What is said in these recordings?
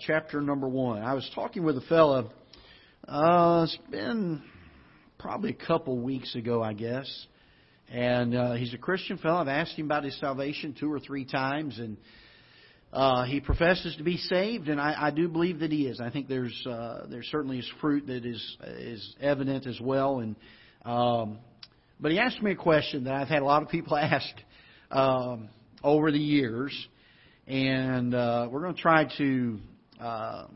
chapter number one. I was talking with a fellow. uh, it's been probably a couple weeks ago, I guess. And uh, he's a Christian fellow. I've asked him about his salvation two or three times, and uh, he professes to be saved, and I, I do believe that he is. I think there's uh, there certainly is fruit that is is evident as well. And um, but he asked me a question that I've had a lot of people ask um, over the years, and uh, we're going to try to uh,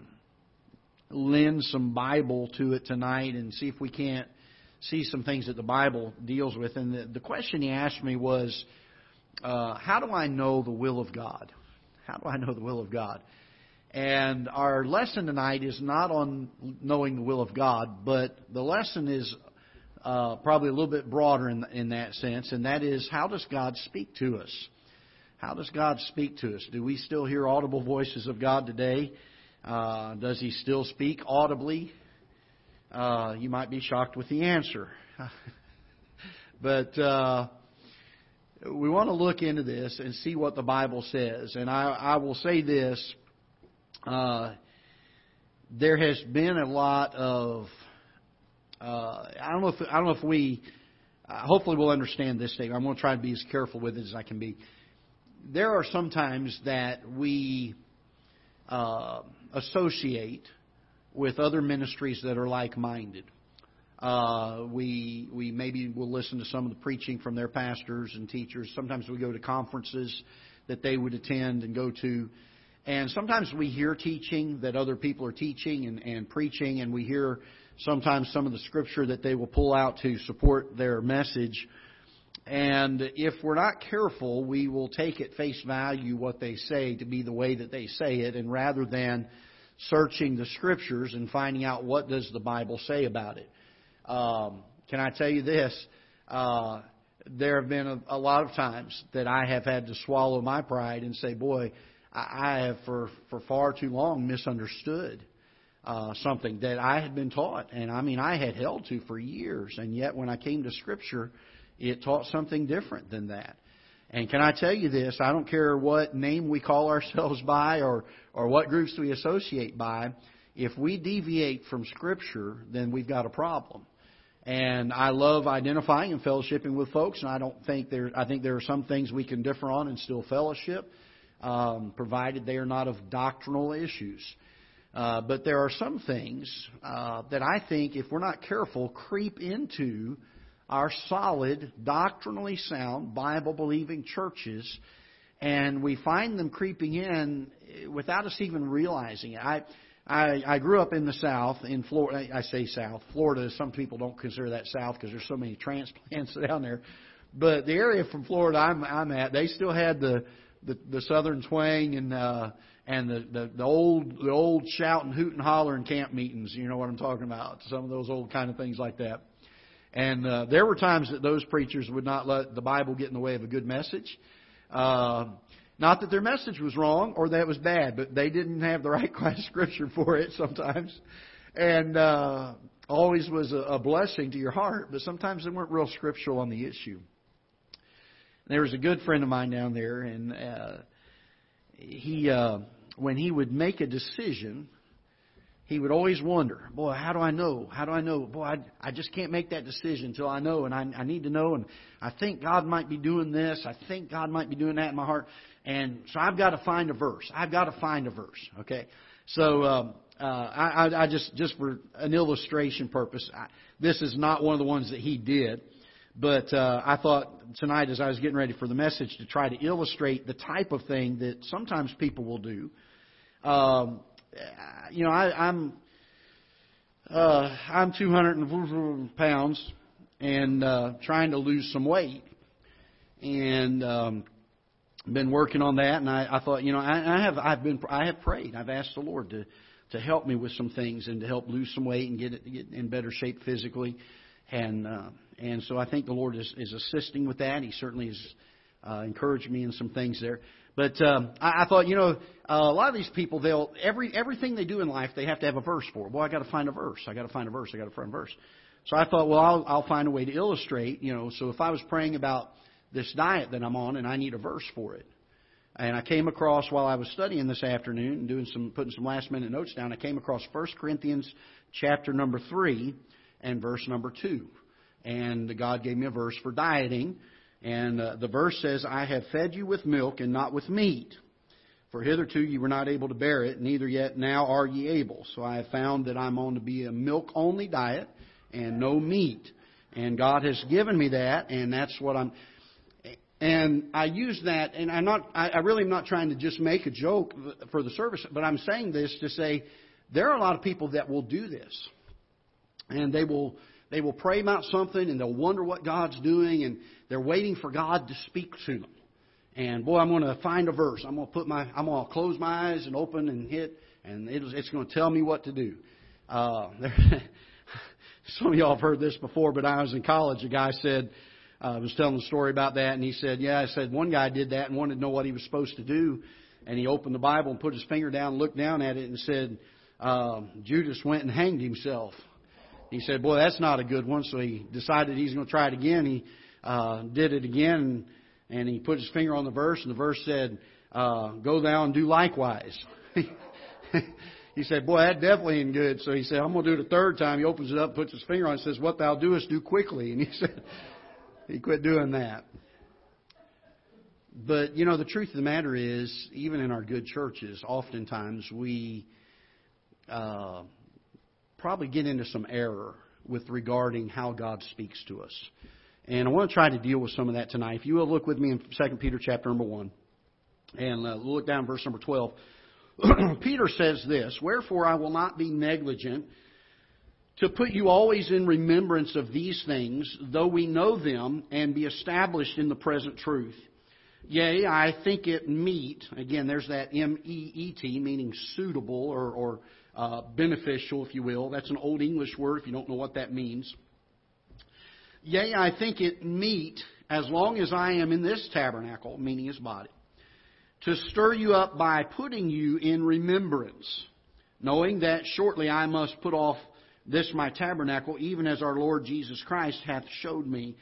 lend some Bible to it tonight and see if we can't see some things that the Bible deals with. And the, the question he asked me was, uh, How do I know the will of God? How do I know the will of God? And our lesson tonight is not on knowing the will of God, but the lesson is uh, probably a little bit broader in, in that sense, and that is how does God speak to us? How does God speak to us? Do we still hear audible voices of God today? Uh, does He still speak audibly? Uh, you might be shocked with the answer. but uh, we want to look into this and see what the Bible says. And I, I will say this uh, there has been a lot of. Uh, I don't know if I don't know if we. Uh, hopefully, we'll understand this statement. I'm going to try to be as careful with it as I can be. There are some times that we uh, associate with other ministries that are like-minded. Uh, we we maybe will listen to some of the preaching from their pastors and teachers. Sometimes we go to conferences that they would attend and go to, and sometimes we hear teaching that other people are teaching and, and preaching, and we hear sometimes some of the scripture that they will pull out to support their message. And if we're not careful, we will take at face value what they say to be the way that they say it, and rather than searching the scriptures and finding out what does the Bible say about it. Um, can I tell you this? Uh, there have been a, a lot of times that I have had to swallow my pride and say, "Boy, I, I have for for far too long misunderstood." Uh, something that I had been taught, and I mean I had held to for years, and yet when I came to Scripture, it taught something different than that. And can I tell you this? I don't care what name we call ourselves by or, or what groups we associate by. If we deviate from Scripture, then we've got a problem. And I love identifying and fellowshipping with folks, and I don't think there. I think there are some things we can differ on and still fellowship, um, provided they are not of doctrinal issues. Uh, but there are some things uh, that I think, if we're not careful, creep into are solid, doctrinally sound, Bible believing churches, and we find them creeping in without us even realizing it. I, I, I grew up in the South, in Florida. I say South. Florida, some people don't consider that South because there's so many transplants down there. But the area from Florida I'm, I'm at, they still had the the, the Southern twang and uh, and the, the old, the old the old shouting, hooting, hollering camp meetings. You know what I'm talking about? Some of those old kind of things like that. And uh, there were times that those preachers would not let the Bible get in the way of a good message. Uh, not that their message was wrong or that it was bad, but they didn't have the right class of scripture for it sometimes. And uh, always was a, a blessing to your heart, but sometimes they weren't real scriptural on the issue. There was a good friend of mine down there, and uh, he, uh, when he would make a decision, he would always wonder, boy, how do I know? How do I know? Boy, I, I just can't make that decision until I know, and I, I need to know, and I think God might be doing this. I think God might be doing that in my heart, and so I've got to find a verse. I've got to find a verse. Okay, so um, uh, I, I just just for an illustration purpose, I, this is not one of the ones that he did, but uh, I thought tonight as I was getting ready for the message to try to illustrate the type of thing that sometimes people will do. Um, you know, I, I'm uh, I'm 200 pounds and uh, trying to lose some weight, and um, been working on that. And I, I thought, you know, I, I have I've been I have prayed. I've asked the Lord to to help me with some things and to help lose some weight and get it get in better shape physically, and uh, and so I think the Lord is is assisting with that. He certainly has uh, encouraged me in some things there. But um, I, I thought, you know, a lot of these people, they'll every everything they do in life, they have to have a verse for. Well, I got to find a verse. I got to find a verse. I got to find a verse. So I thought, well, I'll, I'll find a way to illustrate. You know, so if I was praying about this diet that I'm on, and I need a verse for it, And I came across while I was studying this afternoon and doing some putting some last minute notes down. I came across 1 Corinthians chapter number three and verse number two, and God gave me a verse for dieting. And uh, the verse says, "I have fed you with milk and not with meat." For hitherto you were not able to bear it, neither yet now are ye able. So I have found that I'm on to be a milk only diet and no meat. And God has given me that, and that's what I'm. And I use that, and I'm not. I really am not trying to just make a joke for the service, but I'm saying this to say there are a lot of people that will do this, and they will they will pray about something, and they'll wonder what God's doing, and they're waiting for God to speak to them. And boy, I'm going to find a verse. I'm going to put my, I'm going to close my eyes and open and hit, and it's going to tell me what to do. Uh, there, some of y'all have heard this before, but I was in college. A guy said, uh, was telling the story about that, and he said, "Yeah, I said one guy did that and wanted to know what he was supposed to do, and he opened the Bible and put his finger down, looked down at it, and said, uh, Judas went and hanged himself." He said, "Boy, that's not a good one." So he decided he's going to try it again. He uh, did it again. And he put his finger on the verse, and the verse said, uh, "Go thou and do likewise." he said, "Boy, that definitely ain't good." So he said, "I'm going to do it a third time." He opens it up, puts his finger on it, and says, "What thou doest, do quickly." And he said, he quit doing that. But you know, the truth of the matter is, even in our good churches, oftentimes we uh, probably get into some error with regarding how God speaks to us. And I want to try to deal with some of that tonight. If you will look with me in 2 Peter chapter number 1, and uh, look down verse number 12. Peter says this, Wherefore I will not be negligent to put you always in remembrance of these things, though we know them, and be established in the present truth. Yea, I think it meet, again, there's that M-E-E-T, meaning suitable or, or uh, beneficial, if you will. That's an old English word if you don't know what that means. Yea, I think it meet, as long as I am in this tabernacle, meaning his body, to stir you up by putting you in remembrance, knowing that shortly I must put off this my tabernacle, even as our Lord Jesus Christ hath showed me.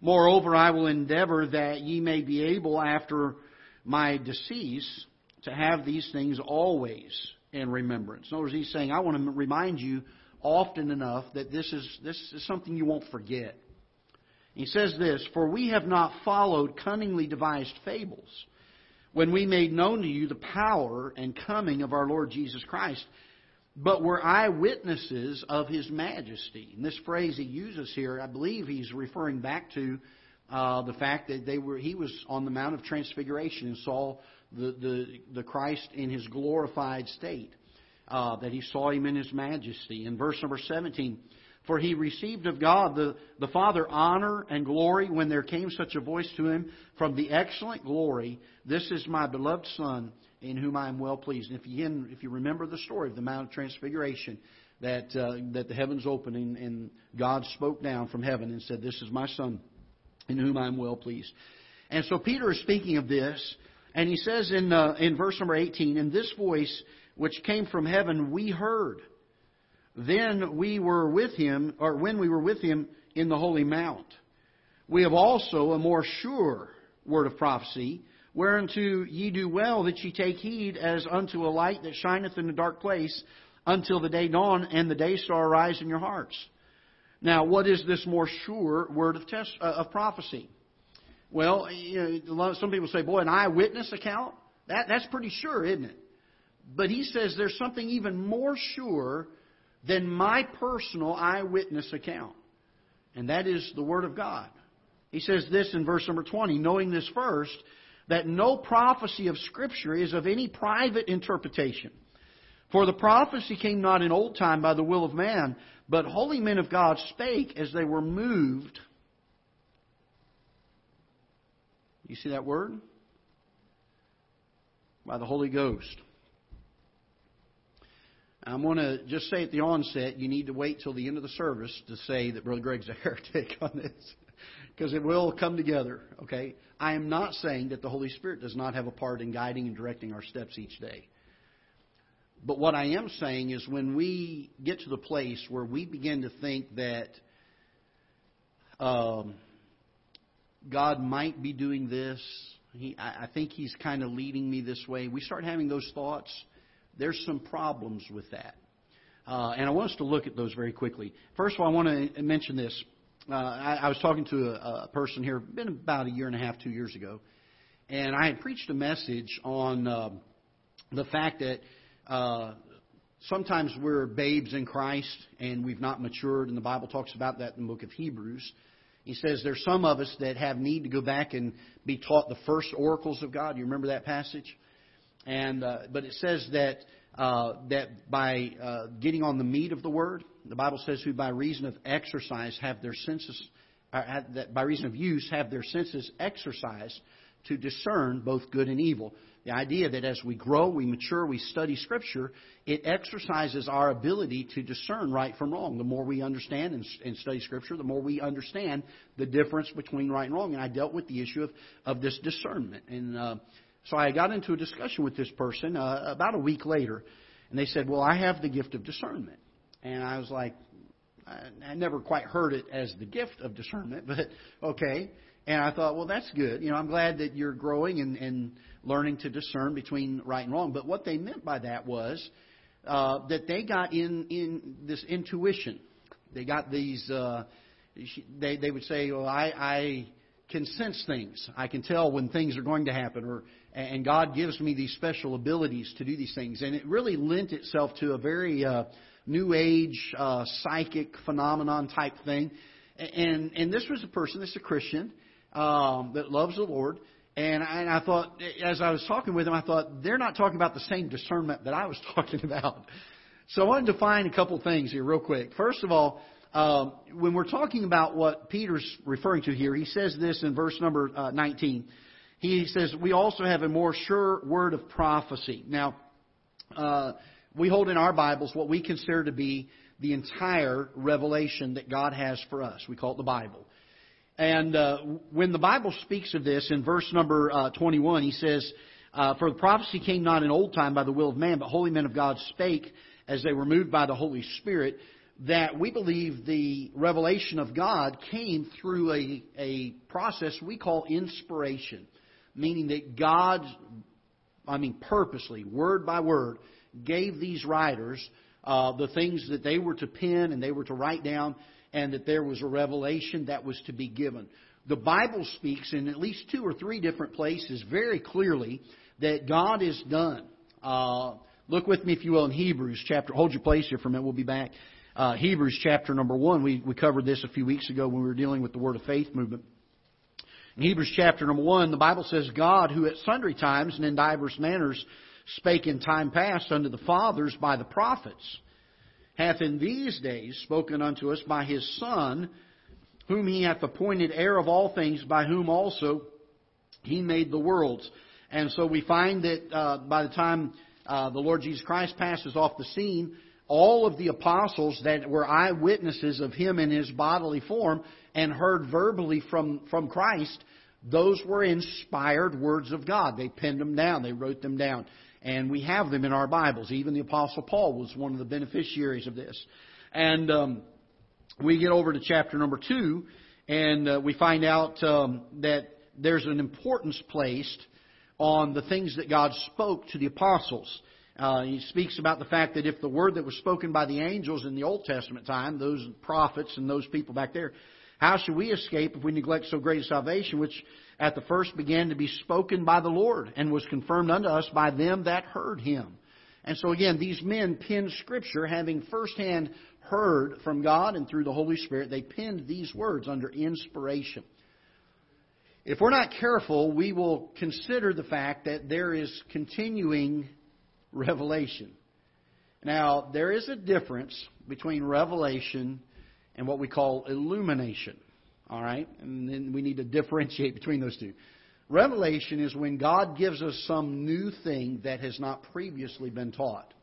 Moreover, I will endeavor that ye may be able, after my decease, to have these things always in remembrance. In other words, he's saying, I want to remind you often enough that this is, this is something you won't forget. He says this For we have not followed cunningly devised fables when we made known to you the power and coming of our Lord Jesus Christ, but were eyewitnesses of his majesty. And this phrase he uses here, I believe he's referring back to uh, the fact that they were he was on the Mount of Transfiguration and saw the, the, the Christ in his glorified state. Uh, that he saw him in his majesty. In verse number 17, for he received of God the, the Father honor and glory when there came such a voice to him from the excellent glory, This is my beloved Son, in whom I am well pleased. And if you, if you remember the story of the Mount of Transfiguration, that, uh, that the heavens opened and, and God spoke down from heaven and said, This is my Son, in whom I am well pleased. And so Peter is speaking of this, and he says in, uh, in verse number 18, And this voice which came from heaven we heard then we were with him, or when we were with him in the holy mount. We have also a more sure word of prophecy, whereunto ye do well that ye take heed as unto a light that shineth in a dark place until the day dawn and the day star arise in your hearts. Now, what is this more sure word of, test, uh, of prophecy? Well, you know, some people say, boy, an eyewitness account? That, that's pretty sure, isn't it? But he says there's something even more sure than my personal eyewitness account. And that is the Word of God. He says this in verse number 20, knowing this first, that no prophecy of Scripture is of any private interpretation. For the prophecy came not in old time by the will of man, but holy men of God spake as they were moved. You see that word? By the Holy Ghost. I'm going to just say at the onset, you need to wait till the end of the service to say that Brother Greg's a heretic on this, because it will come together. Okay, I am not saying that the Holy Spirit does not have a part in guiding and directing our steps each day. But what I am saying is when we get to the place where we begin to think that um, God might be doing this, He, I, I think he's kind of leading me this way. We start having those thoughts. There's some problems with that. Uh, and I want us to look at those very quickly. First of all, I want to mention this. Uh, I, I was talking to a, a person here, been about a year and a half, two years ago, and I had preached a message on uh, the fact that uh, sometimes we're babes in Christ and we've not matured, and the Bible talks about that in the book of Hebrews. He says there's some of us that have need to go back and be taught the first oracles of God. You remember that passage? And uh, but it says that uh, that by uh, getting on the meat of the word, the Bible says who by reason of exercise have their senses, uh, that by reason of use have their senses exercised to discern both good and evil. The idea that as we grow, we mature, we study Scripture, it exercises our ability to discern right from wrong. The more we understand and, and study Scripture, the more we understand the difference between right and wrong. And I dealt with the issue of, of this discernment. And uh, so I got into a discussion with this person uh, about a week later, and they said, Well, I have the gift of discernment. And I was like, I never quite heard it as the gift of discernment, but okay. And I thought, well, that's good. You know, I'm glad that you're growing and, and learning to discern between right and wrong. But what they meant by that was uh, that they got in in this intuition. They got these. Uh, they they would say, well, I, I can sense things. I can tell when things are going to happen, or and God gives me these special abilities to do these things. And it really lent itself to a very uh, new age uh, psychic phenomenon type thing. And and this was a person, this is a Christian, um, that loves the Lord. And I, and I thought, as I was talking with him, I thought they're not talking about the same discernment that I was talking about. So I wanted to find a couple things here, real quick. First of all, um, when we're talking about what Peter's referring to here, he says this in verse number uh, 19. He says, We also have a more sure word of prophecy. Now, uh, we hold in our Bibles what we consider to be the entire revelation that God has for us. We call it the Bible. And uh, when the Bible speaks of this in verse number uh, 21, he says, uh, For the prophecy came not in old time by the will of man, but holy men of God spake as they were moved by the Holy Spirit. That we believe the revelation of God came through a, a process we call inspiration, meaning that God, I mean, purposely, word by word, gave these writers uh, the things that they were to pen and they were to write down and that there was a revelation that was to be given. The Bible speaks in at least two or three different places very clearly that God is done. Uh, look with me, if you will, in Hebrews chapter. Hold your place here for a minute. We'll be back. Uh, Hebrews chapter number one. We, we covered this a few weeks ago when we were dealing with the Word of Faith movement. In Hebrews chapter number one, the Bible says, God, who at sundry times and in divers manners spake in time past unto the fathers by the prophets, hath in these days spoken unto us by his Son, whom he hath appointed heir of all things, by whom also he made the worlds. And so we find that uh, by the time uh, the Lord Jesus Christ passes off the scene, all of the apostles that were eyewitnesses of him in his bodily form and heard verbally from, from Christ, those were inspired words of God. They penned them down, they wrote them down and we have them in our Bibles. Even the Apostle Paul was one of the beneficiaries of this. And um, we get over to chapter number two, and uh, we find out um, that there's an importance placed on the things that God spoke to the apostles. Uh, he speaks about the fact that if the word that was spoken by the angels in the Old Testament time, those prophets and those people back there, how should we escape if we neglect so great a salvation, which at the first began to be spoken by the Lord and was confirmed unto us by them that heard him? And so again, these men penned Scripture having firsthand heard from God and through the Holy Spirit. They penned these words under inspiration. If we're not careful, we will consider the fact that there is continuing revelation. Now, there is a difference between revelation and what we call illumination. All right? And then we need to differentiate between those two. Revelation is when God gives us some new thing that has not previously been taught.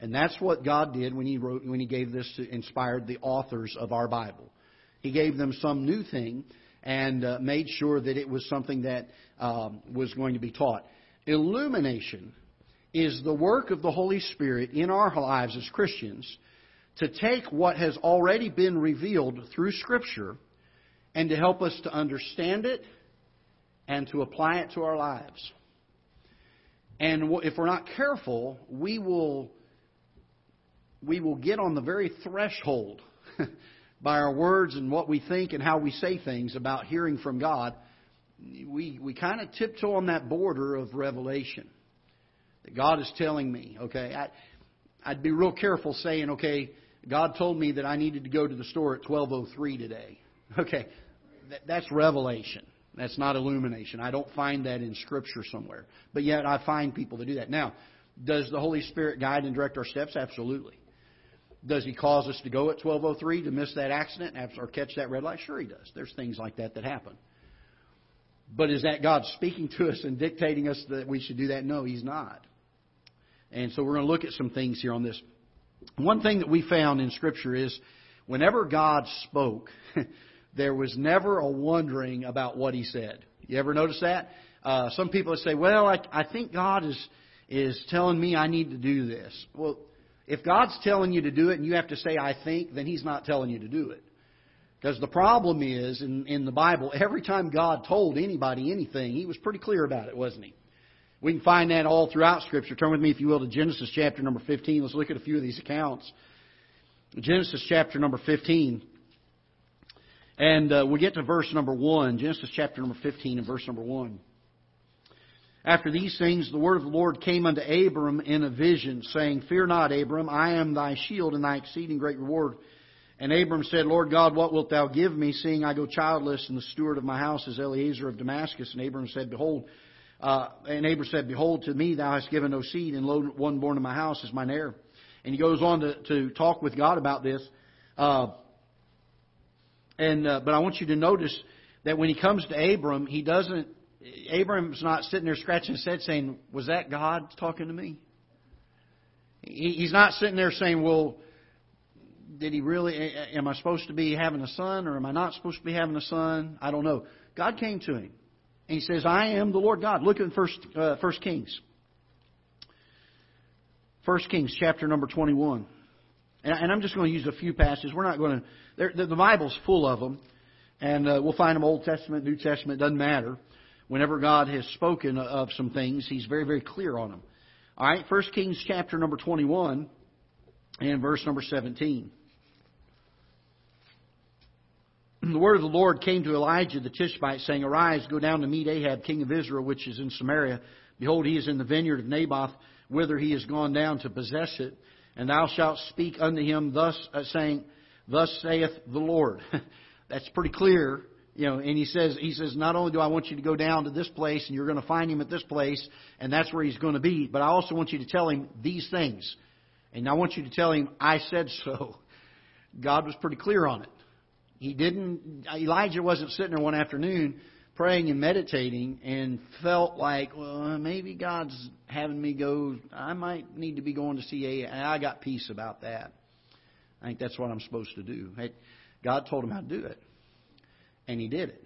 And that's what God did when he wrote when he gave this to inspired the authors of our Bible. He gave them some new thing and uh, made sure that it was something that um, was going to be taught. Illumination is the work of the Holy Spirit in our lives as Christians to take what has already been revealed through Scripture and to help us to understand it and to apply it to our lives. And if we're not careful, we will we will get on the very threshold by our words and what we think and how we say things about hearing from God. We we kind of tiptoe on that border of revelation that God is telling me. Okay, I, I'd be real careful saying, okay, God told me that I needed to go to the store at 12:03 today. Okay, that's revelation. That's not illumination. I don't find that in Scripture somewhere. But yet I find people that do that. Now, does the Holy Spirit guide and direct our steps? Absolutely. Does He cause us to go at 12:03 to miss that accident or catch that red light? Sure, He does. There's things like that that happen. But is that God speaking to us and dictating us that we should do that? No, He's not. And so we're going to look at some things here on this. One thing that we found in Scripture is whenever God spoke, there was never a wondering about what he said. You ever notice that? Uh, some people say, "Well, I, I think God is is telling me I need to do this." Well, if God's telling you to do it and you have to say "I think," then He's not telling you to do it. Because the problem is in in the Bible, every time God told anybody anything, He was pretty clear about it, wasn't He? We can find that all throughout Scripture. Turn with me, if you will, to Genesis chapter number 15. Let's look at a few of these accounts. Genesis chapter number 15. And uh, we get to verse number 1, Genesis chapter number 15 and verse number 1. After these things, the word of the Lord came unto Abram in a vision, saying, Fear not, Abram, I am thy shield and thy exceeding great reward. And Abram said, Lord God, what wilt thou give me, seeing I go childless, and the steward of my house is Eliezer of Damascus? And Abram said, Behold, uh, and Abram said, Behold, to me thou hast given no seed, and lo, one born in my house is mine heir. And he goes on to, to talk with God about this. Uh, and uh, but I want you to notice that when he comes to Abram, he doesn't. Abram's not sitting there scratching his head saying, "Was that God talking to me?" He, he's not sitting there saying, "Well, did he really? Am I supposed to be having a son, or am I not supposed to be having a son? I don't know." God came to him, and he says, "I am the Lord God." Look at First uh, First Kings. First Kings chapter number twenty-one. And I'm just going to use a few passages. We're not going to. The Bible's full of them, and uh, we'll find them Old Testament, New Testament. Doesn't matter. Whenever God has spoken of some things, He's very, very clear on them. All right, First Kings chapter number 21 and verse number 17. The word of the Lord came to Elijah the Tishbite, saying, Arise, go down to meet Ahab, king of Israel, which is in Samaria. Behold, he is in the vineyard of Naboth, whither he is gone down to possess it. And thou shalt speak unto him thus, uh, saying, Thus saith the Lord. That's pretty clear. You know, and he says, he says, not only do I want you to go down to this place and you're going to find him at this place and that's where he's going to be, but I also want you to tell him these things. And I want you to tell him, I said so. God was pretty clear on it. He didn't, Elijah wasn't sitting there one afternoon praying and meditating and felt like, well, maybe God's having me go, I might need to be going to see A. I got peace about that. I think that's what I'm supposed to do. God told him how to do it, and he did it.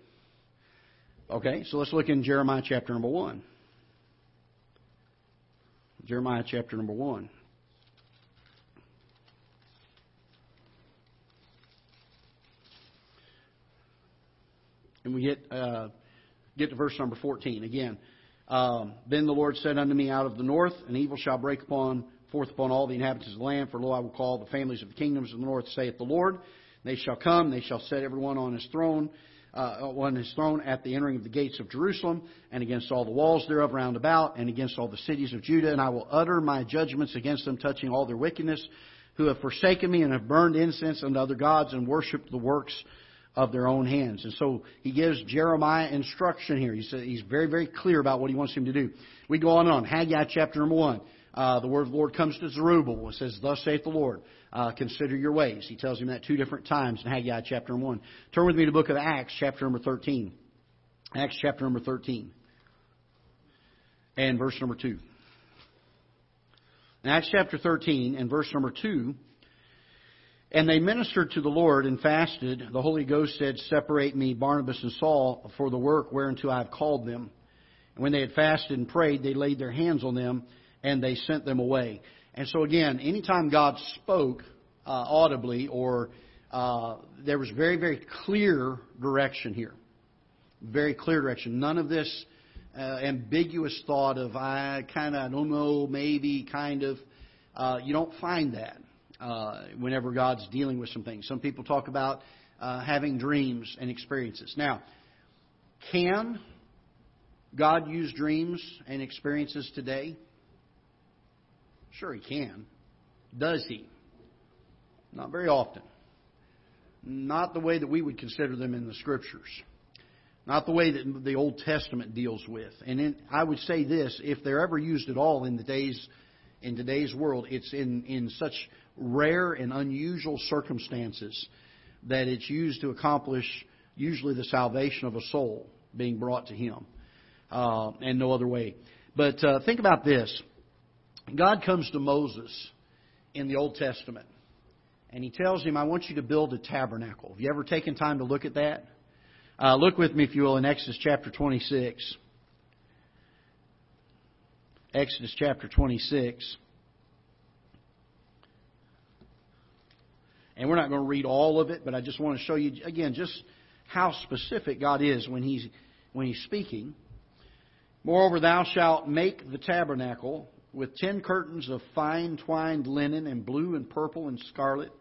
Okay, so let's look in Jeremiah chapter number 1. Jeremiah chapter number 1. And we get uh, Get to verse number 14 again. Um, then the Lord said unto me, Out of the north, an evil shall break upon forth upon all the inhabitants of the land. For lo, I will call the families of the kingdoms of the north, saith the Lord. They shall come, they shall set everyone on his throne, uh, on his throne at the entering of the gates of Jerusalem, and against all the walls thereof round about, and against all the cities of Judah. And I will utter my judgments against them, touching all their wickedness, who have forsaken me and have burned incense unto other gods and worshipped the works of their own hands. And so he gives Jeremiah instruction here. He says he's very, very clear about what he wants him to do. We go on and on. Haggai chapter number one. Uh, the word of the Lord comes to Zerubbabel. and says, Thus saith the Lord, uh, consider your ways. He tells him that two different times in Haggai chapter 1. Turn with me to the book of Acts, chapter number 13. Acts chapter number 13. And verse number 2. In Acts chapter 13 and verse number 2, and they ministered to the Lord and fasted. The Holy Ghost said, Separate me, Barnabas and Saul, for the work whereunto I have called them. And when they had fasted and prayed, they laid their hands on them and they sent them away. And so again, anytime God spoke uh, audibly or uh, there was very, very clear direction here. very clear direction. None of this uh, ambiguous thought of I kind of don't know, maybe, kind of. Uh, you don't find that uh, whenever God's dealing with some things. Some people talk about uh, having dreams and experiences. Now, can God use dreams and experiences today? Sure, He can. Does He? Not very often. Not the way that we would consider them in the Scriptures. Not the way that the Old Testament deals with. And in, I would say this if they're ever used at all in the days in today's world, it's in, in such rare and unusual circumstances that it's used to accomplish usually the salvation of a soul being brought to Him, uh, and no other way. But uh, think about this God comes to Moses in the Old Testament, and He tells him, I want you to build a tabernacle. Have you ever taken time to look at that? Uh, look with me, if you will, in Exodus chapter 26. Exodus chapter 26. And we're not going to read all of it, but I just want to show you, again, just how specific God is when He's, when he's speaking. Moreover, thou shalt make the tabernacle with ten curtains of fine twined linen and blue and purple and scarlet.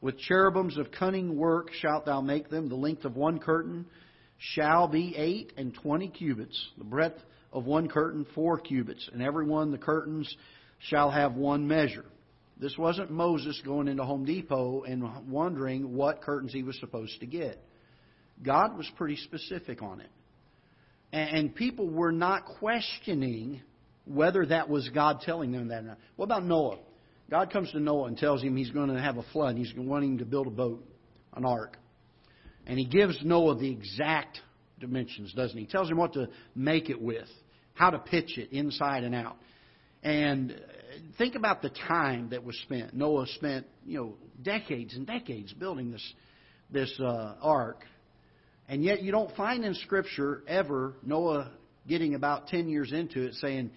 With cherubims of cunning work shalt thou make them. The length of one curtain shall be eight and twenty cubits. The breadth of one curtain four cubits. And every one the curtains shall have one measure. This wasn't Moses going into Home Depot and wondering what curtains he was supposed to get. God was pretty specific on it. And people were not questioning whether that was God telling them that or not. What about Noah? God comes to Noah and tells him he's going to have a flood. He's wanting to build a boat, an ark. And he gives Noah the exact dimensions, doesn't he? He tells him what to make it with, how to pitch it inside and out. And think about the time that was spent. Noah spent, you know, decades and decades building this this uh, ark, and yet you don't find in Scripture ever Noah getting about ten years into it saying,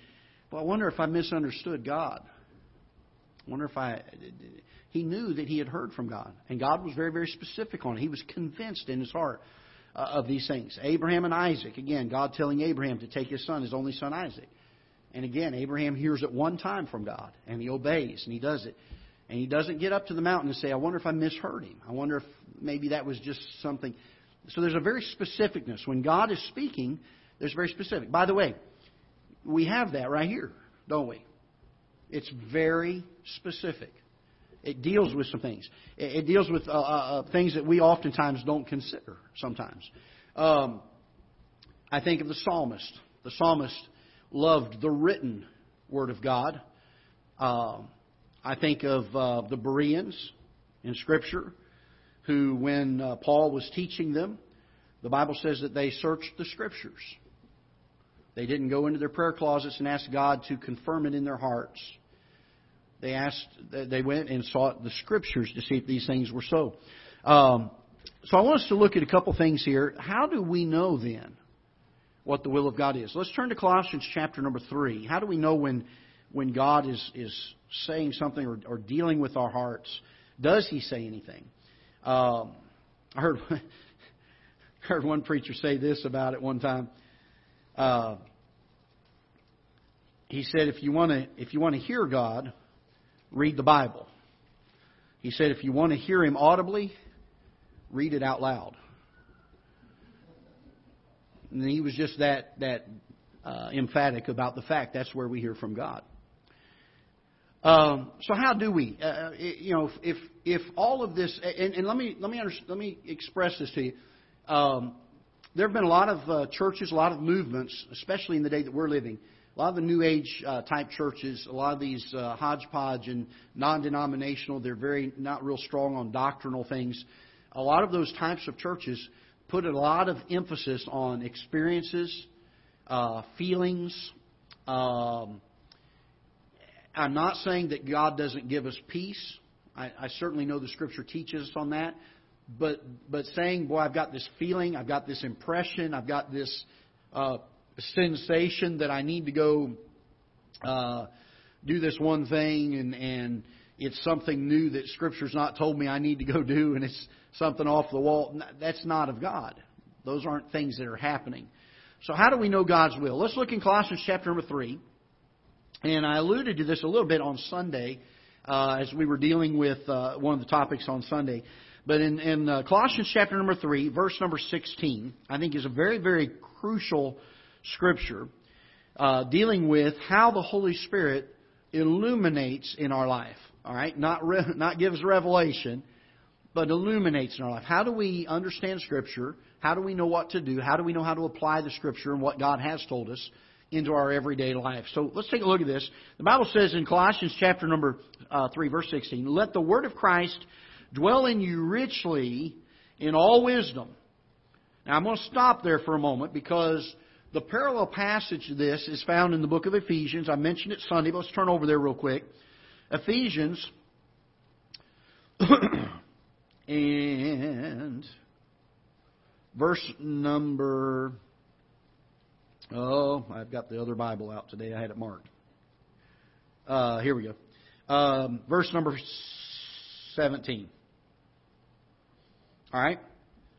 "Well, I wonder if I misunderstood God. I wonder if I." He knew that he had heard from God, and God was very, very specific on it. He was convinced in his heart uh, of these things. Abraham and Isaac, again, God telling Abraham to take his son, his only son Isaac. And again, Abraham hears it one time from God, and he obeys, and he does it. And he doesn't get up to the mountain and say, I wonder if I misheard him. I wonder if maybe that was just something. So there's a very specificness. When God is speaking, there's very specific. By the way, we have that right here, don't we? It's very specific. It deals with some things. It deals with uh, uh, uh, things that we oftentimes don't consider sometimes. Um, I think of the psalmist. The psalmist loved the written Word of God. Uh, I think of uh, the Bereans in Scripture, who, when uh, Paul was teaching them, the Bible says that they searched the Scriptures. They didn't go into their prayer closets and ask God to confirm it in their hearts. They asked, they went and sought the Scriptures to see if these things were so. Um, so I want us to look at a couple things here. How do we know then what the will of God is. Let's turn to Colossians chapter number 3. How do we know when, when God is, is saying something or, or dealing with our hearts? Does He say anything? Um, I heard, heard one preacher say this about it one time. Uh, he said, if you want to if you want to hear God, read the Bible. He said, if you want to hear Him audibly, read it out loud. And he was just that that uh, emphatic about the fact that's where we hear from God. Um, so how do we? Uh, uh you know, if if all of this, and, and let me let me under, let me express this to you. Um, there have been a lot of uh, churches, a lot of movements, especially in the day that we're living. A lot of the New Age uh, type churches, a lot of these uh, hodgepodge and non-denominational, they're very not real strong on doctrinal things. A lot of those types of churches put a lot of emphasis on experiences, uh, feelings. Um, I'm not saying that God doesn't give us peace. I, I certainly know the Scripture teaches us on that. But but saying, boy, I've got this feeling, I've got this impression, I've got this uh, sensation that I need to go uh, do this one thing, and and it's something new that Scripture's not told me I need to go do, and it's something off the wall. That's not of God. Those aren't things that are happening. So how do we know God's will? Let's look in Colossians chapter number 3. And I alluded to this a little bit on Sunday uh, as we were dealing with uh, one of the topics on Sunday. But in, in uh, Colossians chapter number 3, verse number 16, I think is a very, very crucial scripture uh, dealing with how the Holy Spirit illuminates in our life. All right, not re- not gives revelation, but illuminates in our life. How do we understand Scripture? How do we know what to do? How do we know how to apply the Scripture and what God has told us into our everyday life? So let's take a look at this. The Bible says in Colossians chapter number uh, three, verse sixteen, "Let the word of Christ dwell in you richly in all wisdom." Now I'm going to stop there for a moment because the parallel passage to this is found in the book of Ephesians. I mentioned it Sunday, but let's turn over there real quick. Ephesians and verse number oh i've got the other bible out today. I had it marked. Uh, here we go. Um, verse number 17 all right?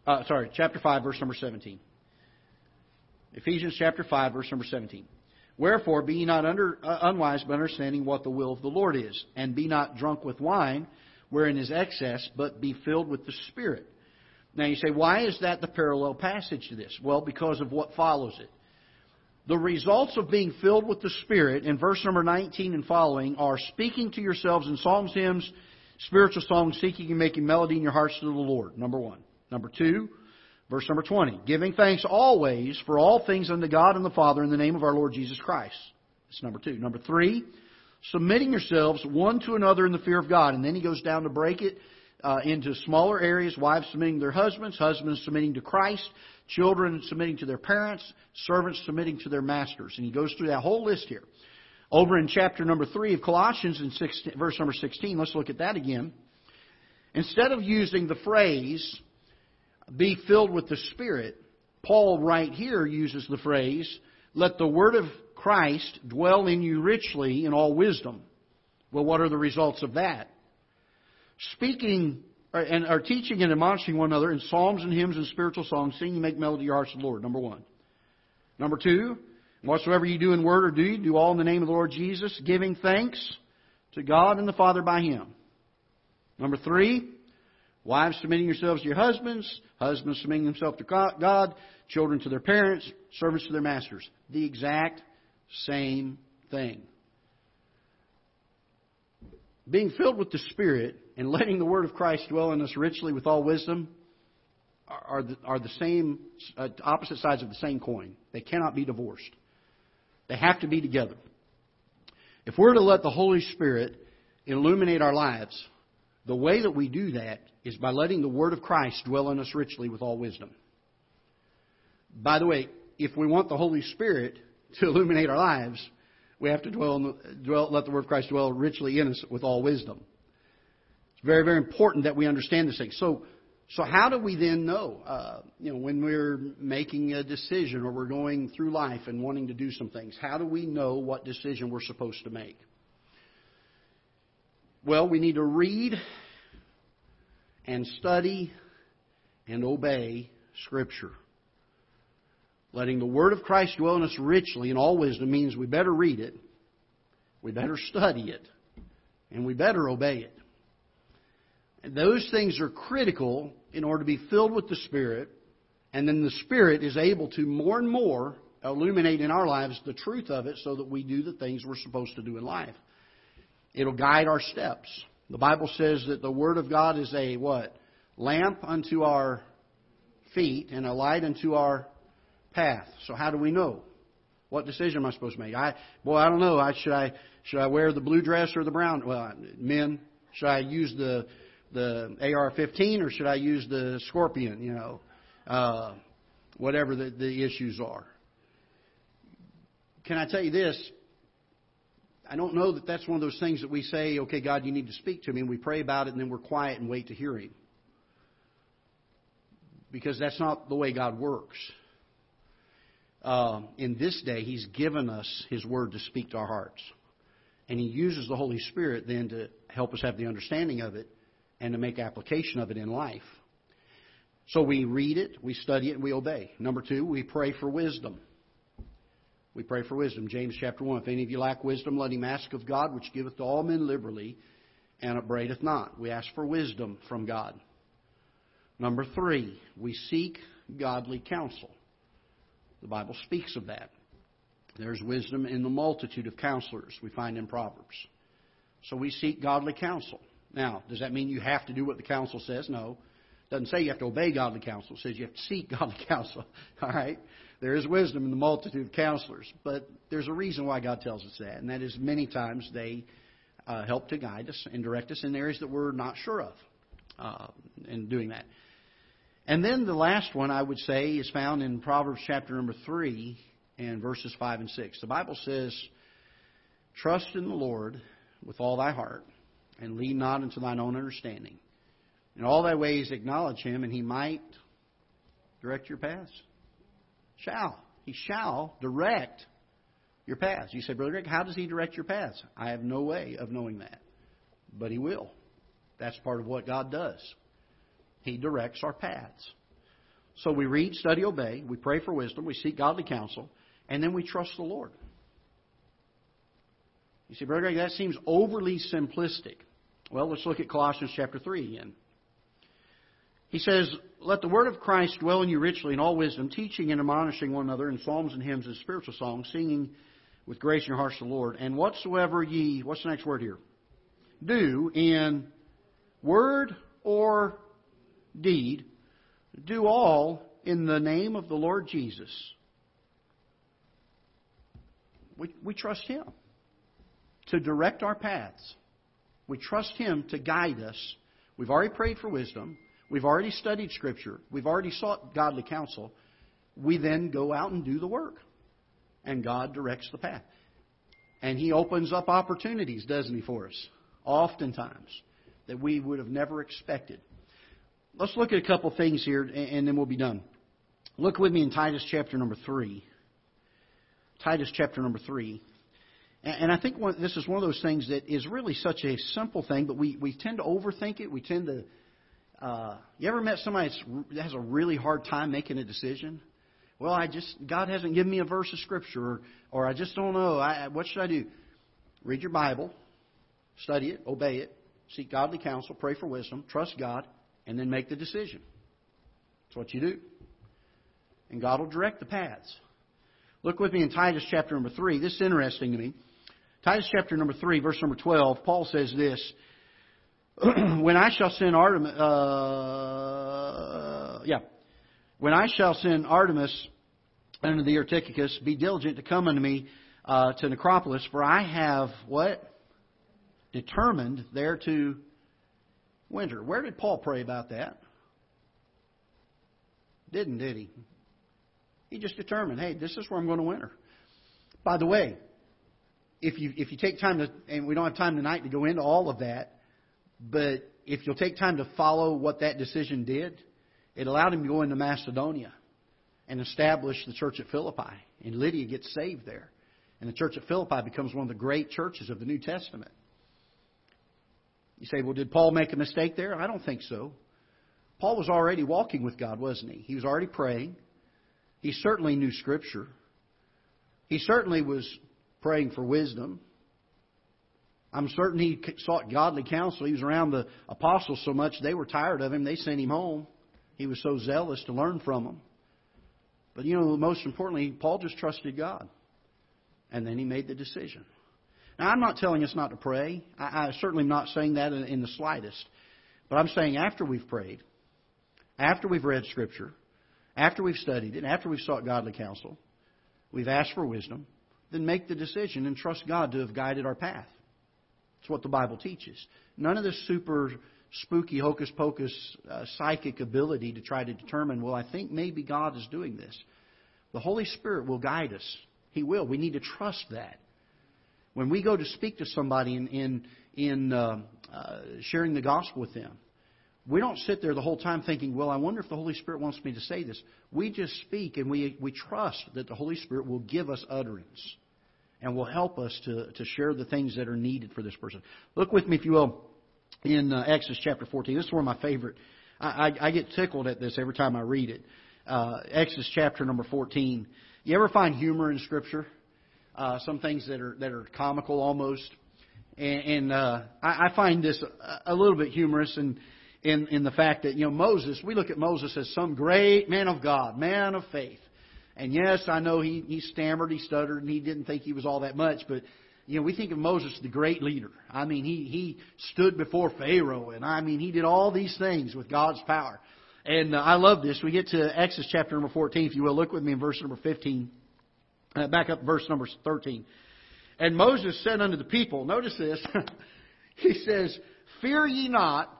Uh, sorry chapter 5 verse number 17 Ephesians chapter 5, verse number 17. Wherefore, be ye not under, uh, unwise, but understanding what the will of the Lord is. And be not drunk with wine, wherein is excess, but be filled with the Spirit. Now you say, why is that the parallel passage to this? Well, because of what follows it. The results of being filled with the Spirit in verse number 19 and following are speaking to yourselves in psalms, hymns, spiritual songs, seeking and making melody in your hearts to the Lord. Number one. Number two, Verse number 20. Giving thanks always for all things unto God and the Father in the name of our Lord Jesus Christ. That's number two. Number three, submitting yourselves one to another in the fear of God. And then he goes down to break it uh, into smaller areas wives submitting to their husbands, husbands submitting to Christ, children submitting to their parents, servants submitting to their masters. And he goes through that whole list here. Over in chapter number 3 of Colossians, in 16, verse number 16, let's look at that again. Instead of using the phrase, be filled with the Spirit, Paul right here uses the phrase, let the word of Christ dwell in you richly in all wisdom. Well, what are the results of that? Speaking uh, and are teaching and admonishing one another in psalms and hymns and spiritual songs, singing, make melody your hearts to the Lord. Number one. Number two, whatsoever you do in word or deed, do all in the name of the Lord Jesus, giving thanks to God and the Father by Him. Number three, Wives submitting yourselves to your husbands, husbands submitting themselves to God, children to their parents, servants to their masters. The exact same thing. Being filled with the Spirit and letting the Word of Christ dwell in us richly with all wisdom are the, are the same, uh, opposite sides of the same coin. They cannot be divorced. They have to be together. If we're to let the Holy Spirit illuminate our lives, the way that we do that is by letting the Word of Christ dwell in us richly with all wisdom. By the way, if we want the Holy Spirit to illuminate our lives, we have to dwell, the, dwell, let the Word of Christ dwell richly in us with all wisdom. It's very, very important that we understand this thing. So, so how do we then know? Uh, you know, when we're making a decision or we're going through life and wanting to do some things, how do we know what decision we're supposed to make? Well, we need to read and study and obey Scripture. Letting the Word of Christ dwell in us richly in all wisdom means we better read it, we better study it, and we better obey it. And those things are critical in order to be filled with the Spirit, and then the Spirit is able to more and more illuminate in our lives the truth of it so that we do the things we're supposed to do in life. It'll guide our steps. The Bible says that the Word of God is a what? Lamp unto our feet and a light unto our path. So how do we know? What decision am I supposed to make? I boy, I don't know. I should I should I wear the blue dress or the brown? Well, men, should I use the the AR-15 or should I use the Scorpion? You know, uh, whatever the, the issues are. Can I tell you this? I don't know that that's one of those things that we say, okay, God, you need to speak to me, and we pray about it, and then we're quiet and wait to hear Him. Because that's not the way God works. Uh, in this day, He's given us His Word to speak to our hearts. And He uses the Holy Spirit then to help us have the understanding of it and to make application of it in life. So we read it, we study it, and we obey. Number two, we pray for wisdom. We pray for wisdom. James chapter 1. If any of you lack wisdom, let him ask of God, which giveth to all men liberally, and upbraideth not. We ask for wisdom from God. Number three, we seek godly counsel. The Bible speaks of that. There's wisdom in the multitude of counselors we find in Proverbs. So we seek godly counsel. Now, does that mean you have to do what the counsel says? No. Doesn't say you have to obey godly counsel. It says you have to seek godly counsel. All right? There is wisdom in the multitude of counselors, but there's a reason why God tells us that, and that is many times they uh, help to guide us and direct us in areas that we're not sure of uh, in doing that. And then the last one I would say is found in Proverbs chapter number 3 and verses 5 and 6. The Bible says, Trust in the Lord with all thy heart, and lean not unto thine own understanding. In all thy ways acknowledge him, and he might direct your paths. Shall. He shall direct your paths. You say, Brother Greg, how does he direct your paths? I have no way of knowing that. But he will. That's part of what God does. He directs our paths. So we read, study, obey. We pray for wisdom. We seek godly counsel. And then we trust the Lord. You say, Brother Greg, that seems overly simplistic. Well, let's look at Colossians chapter 3 again. He says, Let the word of Christ dwell in you richly in all wisdom, teaching and admonishing one another in psalms and hymns and spiritual songs, singing with grace in your hearts to the Lord. And whatsoever ye, what's the next word here? Do in word or deed, do all in the name of the Lord Jesus. We, we trust Him to direct our paths. We trust Him to guide us. We've already prayed for wisdom. We've already studied Scripture. We've already sought godly counsel. We then go out and do the work. And God directs the path. And He opens up opportunities, doesn't He, for us? Oftentimes, that we would have never expected. Let's look at a couple things here, and then we'll be done. Look with me in Titus chapter number 3. Titus chapter number 3. And I think this is one of those things that is really such a simple thing, but we, we tend to overthink it. We tend to. Uh, you ever met somebody that has a really hard time making a decision? Well, I just God hasn't given me a verse of scripture, or, or I just don't know. I, what should I do? Read your Bible, study it, obey it, seek godly counsel, pray for wisdom, trust God, and then make the decision. That's what you do. And God will direct the paths. Look with me in Titus chapter number 3. This is interesting to me. Titus chapter number 3, verse number 12, Paul says this When I shall send Artemas, uh, yeah, when I shall send Artemas unto the Tychicus, be diligent to come unto me uh, to Nicopolis, for I have what? Determined there to winter. Where did Paul pray about that? Didn't, did he? He just determined, hey, this is where I'm going to winter. By the way, if you if you take time to, and we don't have time tonight to go into all of that, but if you'll take time to follow what that decision did, it allowed him to go into Macedonia and establish the church at Philippi, and Lydia gets saved there, and the church at Philippi becomes one of the great churches of the New Testament. You say, well, did Paul make a mistake there? I don't think so. Paul was already walking with God, wasn't he? He was already praying. He certainly knew Scripture. He certainly was praying for wisdom. I'm certain he sought godly counsel. He was around the apostles so much they were tired of him. They sent him home. He was so zealous to learn from them. But you know, most importantly, Paul just trusted God. And then he made the decision. Now, I'm not telling us not to pray. I, I certainly am not saying that in, in the slightest. But I'm saying after we've prayed, after we've read Scripture, after we've studied it, after we've sought godly counsel, we've asked for wisdom, then make the decision and trust God to have guided our path. That's what the Bible teaches. None of this super spooky hocus pocus uh, psychic ability to try to determine, well, I think maybe God is doing this. The Holy Spirit will guide us. He will. We need to trust that. When we go to speak to somebody in, in, in uh, uh, sharing the gospel with them, we don't sit there the whole time thinking, well, I wonder if the Holy Spirit wants me to say this. We just speak and we, we trust that the Holy Spirit will give us utterance and will help us to, to share the things that are needed for this person. Look with me, if you will, in uh, Exodus chapter 14. This is one of my favorite. I, I, I get tickled at this every time I read it. Uh, Exodus chapter number 14. You ever find humor in Scripture? Uh, some things that are that are comical almost, and, and uh, I, I find this a, a little bit humorous in, in in the fact that you know Moses. We look at Moses as some great man of God, man of faith, and yes, I know he he stammered, he stuttered, and he didn't think he was all that much, but you know, we think of Moses the great leader. I mean, he, he stood before Pharaoh, and I mean, he did all these things with God's power. And uh, I love this. We get to Exodus chapter number 14, if you will. Look with me in verse number 15. Uh, back up verse number 13. And Moses said unto the people, notice this. he says, Fear ye not,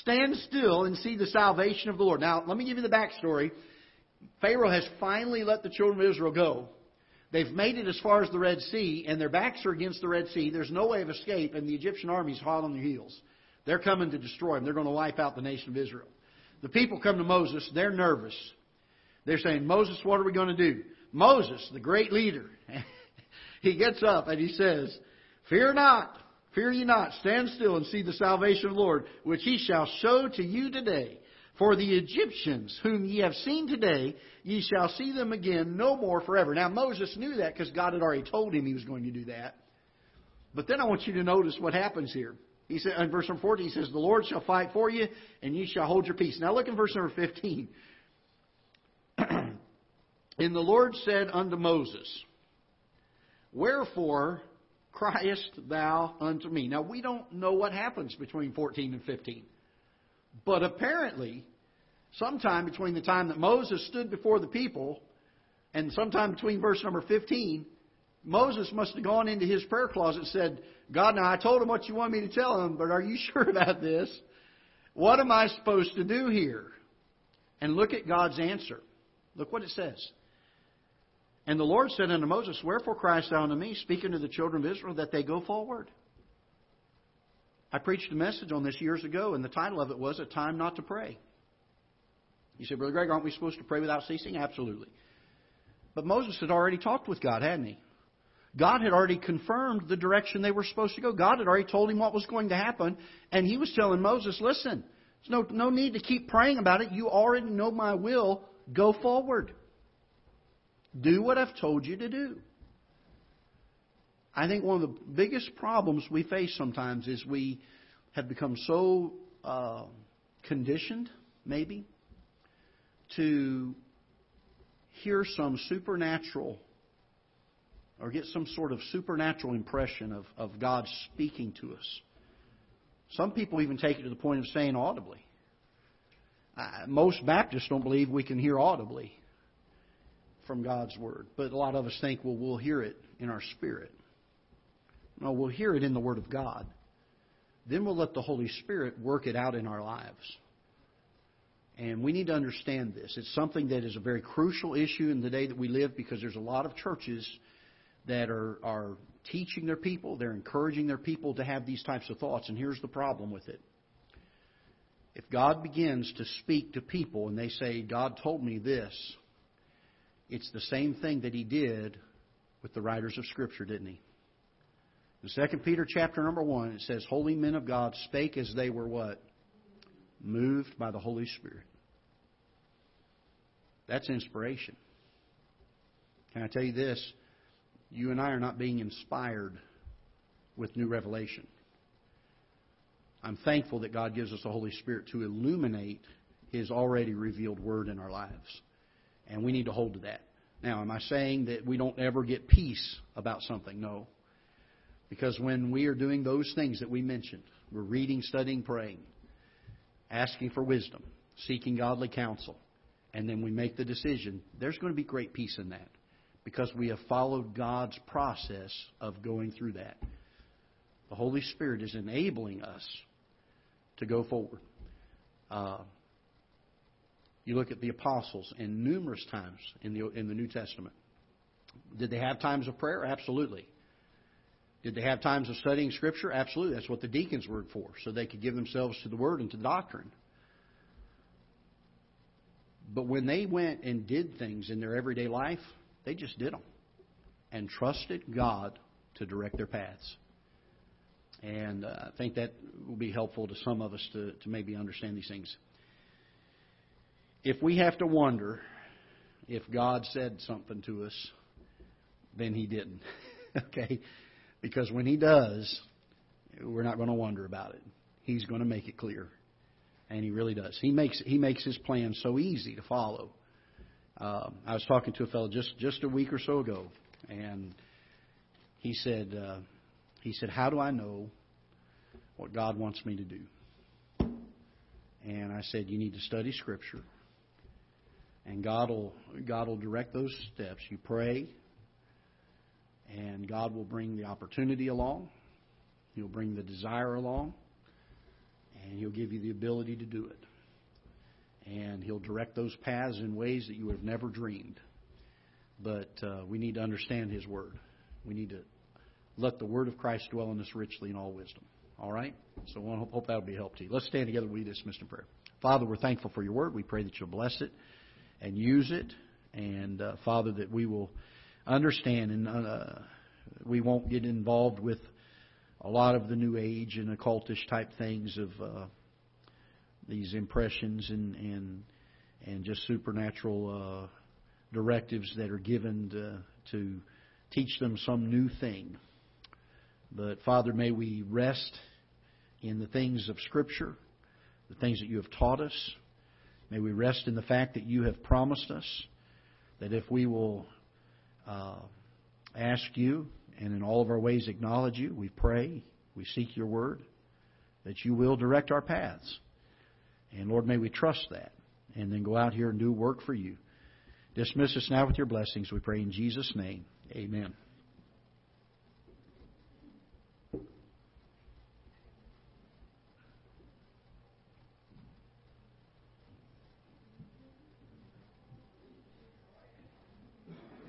stand still and see the salvation of the Lord. Now, let me give you the backstory. Pharaoh has finally let the children of Israel go. They've made it as far as the Red Sea, and their backs are against the Red Sea. There's no way of escape, and the Egyptian army's hot on their heels. They're coming to destroy them. They're going to wipe out the nation of Israel. The people come to Moses. They're nervous. They're saying, Moses, what are we going to do? Moses, the great leader, he gets up and he says, Fear not, fear ye not, stand still and see the salvation of the Lord, which he shall show to you today. For the Egyptians, whom ye have seen today, ye shall see them again no more forever. Now, Moses knew that because God had already told him he was going to do that. But then I want you to notice what happens here. He said in verse number 14, he says, The Lord shall fight for you, and ye shall hold your peace. Now look in verse number 15. and the Lord said unto Moses, Wherefore criest thou unto me? Now we don't know what happens between 14 and 15. But apparently, sometime between the time that Moses stood before the people and sometime between verse number 15, Moses must have gone into his prayer closet and said, God, now I told him what you want me to tell him, but are you sure about this? What am I supposed to do here? And look at God's answer. Look what it says. And the Lord said unto Moses, Wherefore criest thou unto me, speaking to the children of Israel, that they go forward? I preached a message on this years ago, and the title of it was A Time Not to Pray. You say, Brother Greg, aren't we supposed to pray without ceasing? Absolutely. But Moses had already talked with God, hadn't he? God had already confirmed the direction they were supposed to go. God had already told him what was going to happen, and he was telling Moses, listen, there's no, no need to keep praying about it. You already know my will. Go forward. Do what I've told you to do. I think one of the biggest problems we face sometimes is we have become so uh, conditioned, maybe, to hear some supernatural or get some sort of supernatural impression of, of God speaking to us. Some people even take it to the point of saying audibly. Uh, most Baptists don't believe we can hear audibly from God's Word, but a lot of us think, well, we'll hear it in our spirit. No, we'll hear it in the Word of God. Then we'll let the Holy Spirit work it out in our lives. And we need to understand this. It's something that is a very crucial issue in the day that we live because there's a lot of churches that are, are teaching their people, they're encouraging their people to have these types of thoughts. And here's the problem with it. If God begins to speak to people and they say, God told me this, it's the same thing that He did with the writers of Scripture, didn't He? In 2 Peter chapter number 1, it says, Holy men of God spake as they were what? Moved by the Holy Spirit. That's inspiration. Can I tell you this? You and I are not being inspired with new revelation. I'm thankful that God gives us the Holy Spirit to illuminate His already revealed Word in our lives. And we need to hold to that. Now, am I saying that we don't ever get peace about something? No. Because when we are doing those things that we mentioned, we're reading, studying, praying, asking for wisdom, seeking godly counsel, and then we make the decision, there's going to be great peace in that because we have followed God's process of going through that. The Holy Spirit is enabling us to go forward. Uh, you look at the apostles, and numerous times in the in the New Testament, did they have times of prayer? Absolutely. Did they have times of studying Scripture? Absolutely. That's what the deacons were for, so they could give themselves to the Word and to doctrine. But when they went and did things in their everyday life, they just did them and trusted God to direct their paths. And uh, I think that will be helpful to some of us to, to maybe understand these things. if we have to wonder if God said something to us, then He didn't. okay? Because when He does, we're not going to wonder about it. He's going to make it clear. And He really does. He makes, he makes His plan so easy to follow. Uh, I was talking to a fellow just, just a week or so ago, and he said, uh, he said, How do I know what God wants me to do? And I said, You need to study Scripture and God will God will direct those steps. You pray, and God will bring the opportunity along. He'll bring the desire along, and He'll give you the ability to do it. And He'll direct those paths in ways that you have never dreamed. But uh, we need to understand His Word. We need to let the Word of Christ dwell in us richly in all wisdom. All right? So I hope that will be a help to you. Let's stand together. We dismiss in prayer. Father, we're thankful for your Word. We pray that you'll bless it and use it. And uh, Father, that we will understand and uh, we won't get involved with a lot of the New Age and occultish type things of uh, these impressions and and and just supernatural uh, directives that are given to, to teach them some new thing. But Father, may we rest in the things of Scripture, the things that you have taught us. May we rest in the fact that you have promised us that if we will uh, ask you and in all of our ways acknowledge you, we pray, we seek your word, that you will direct our paths. And Lord, may we trust that and then go out here and do work for you. Dismiss us now with your blessings, we pray in Jesus' name. Amen.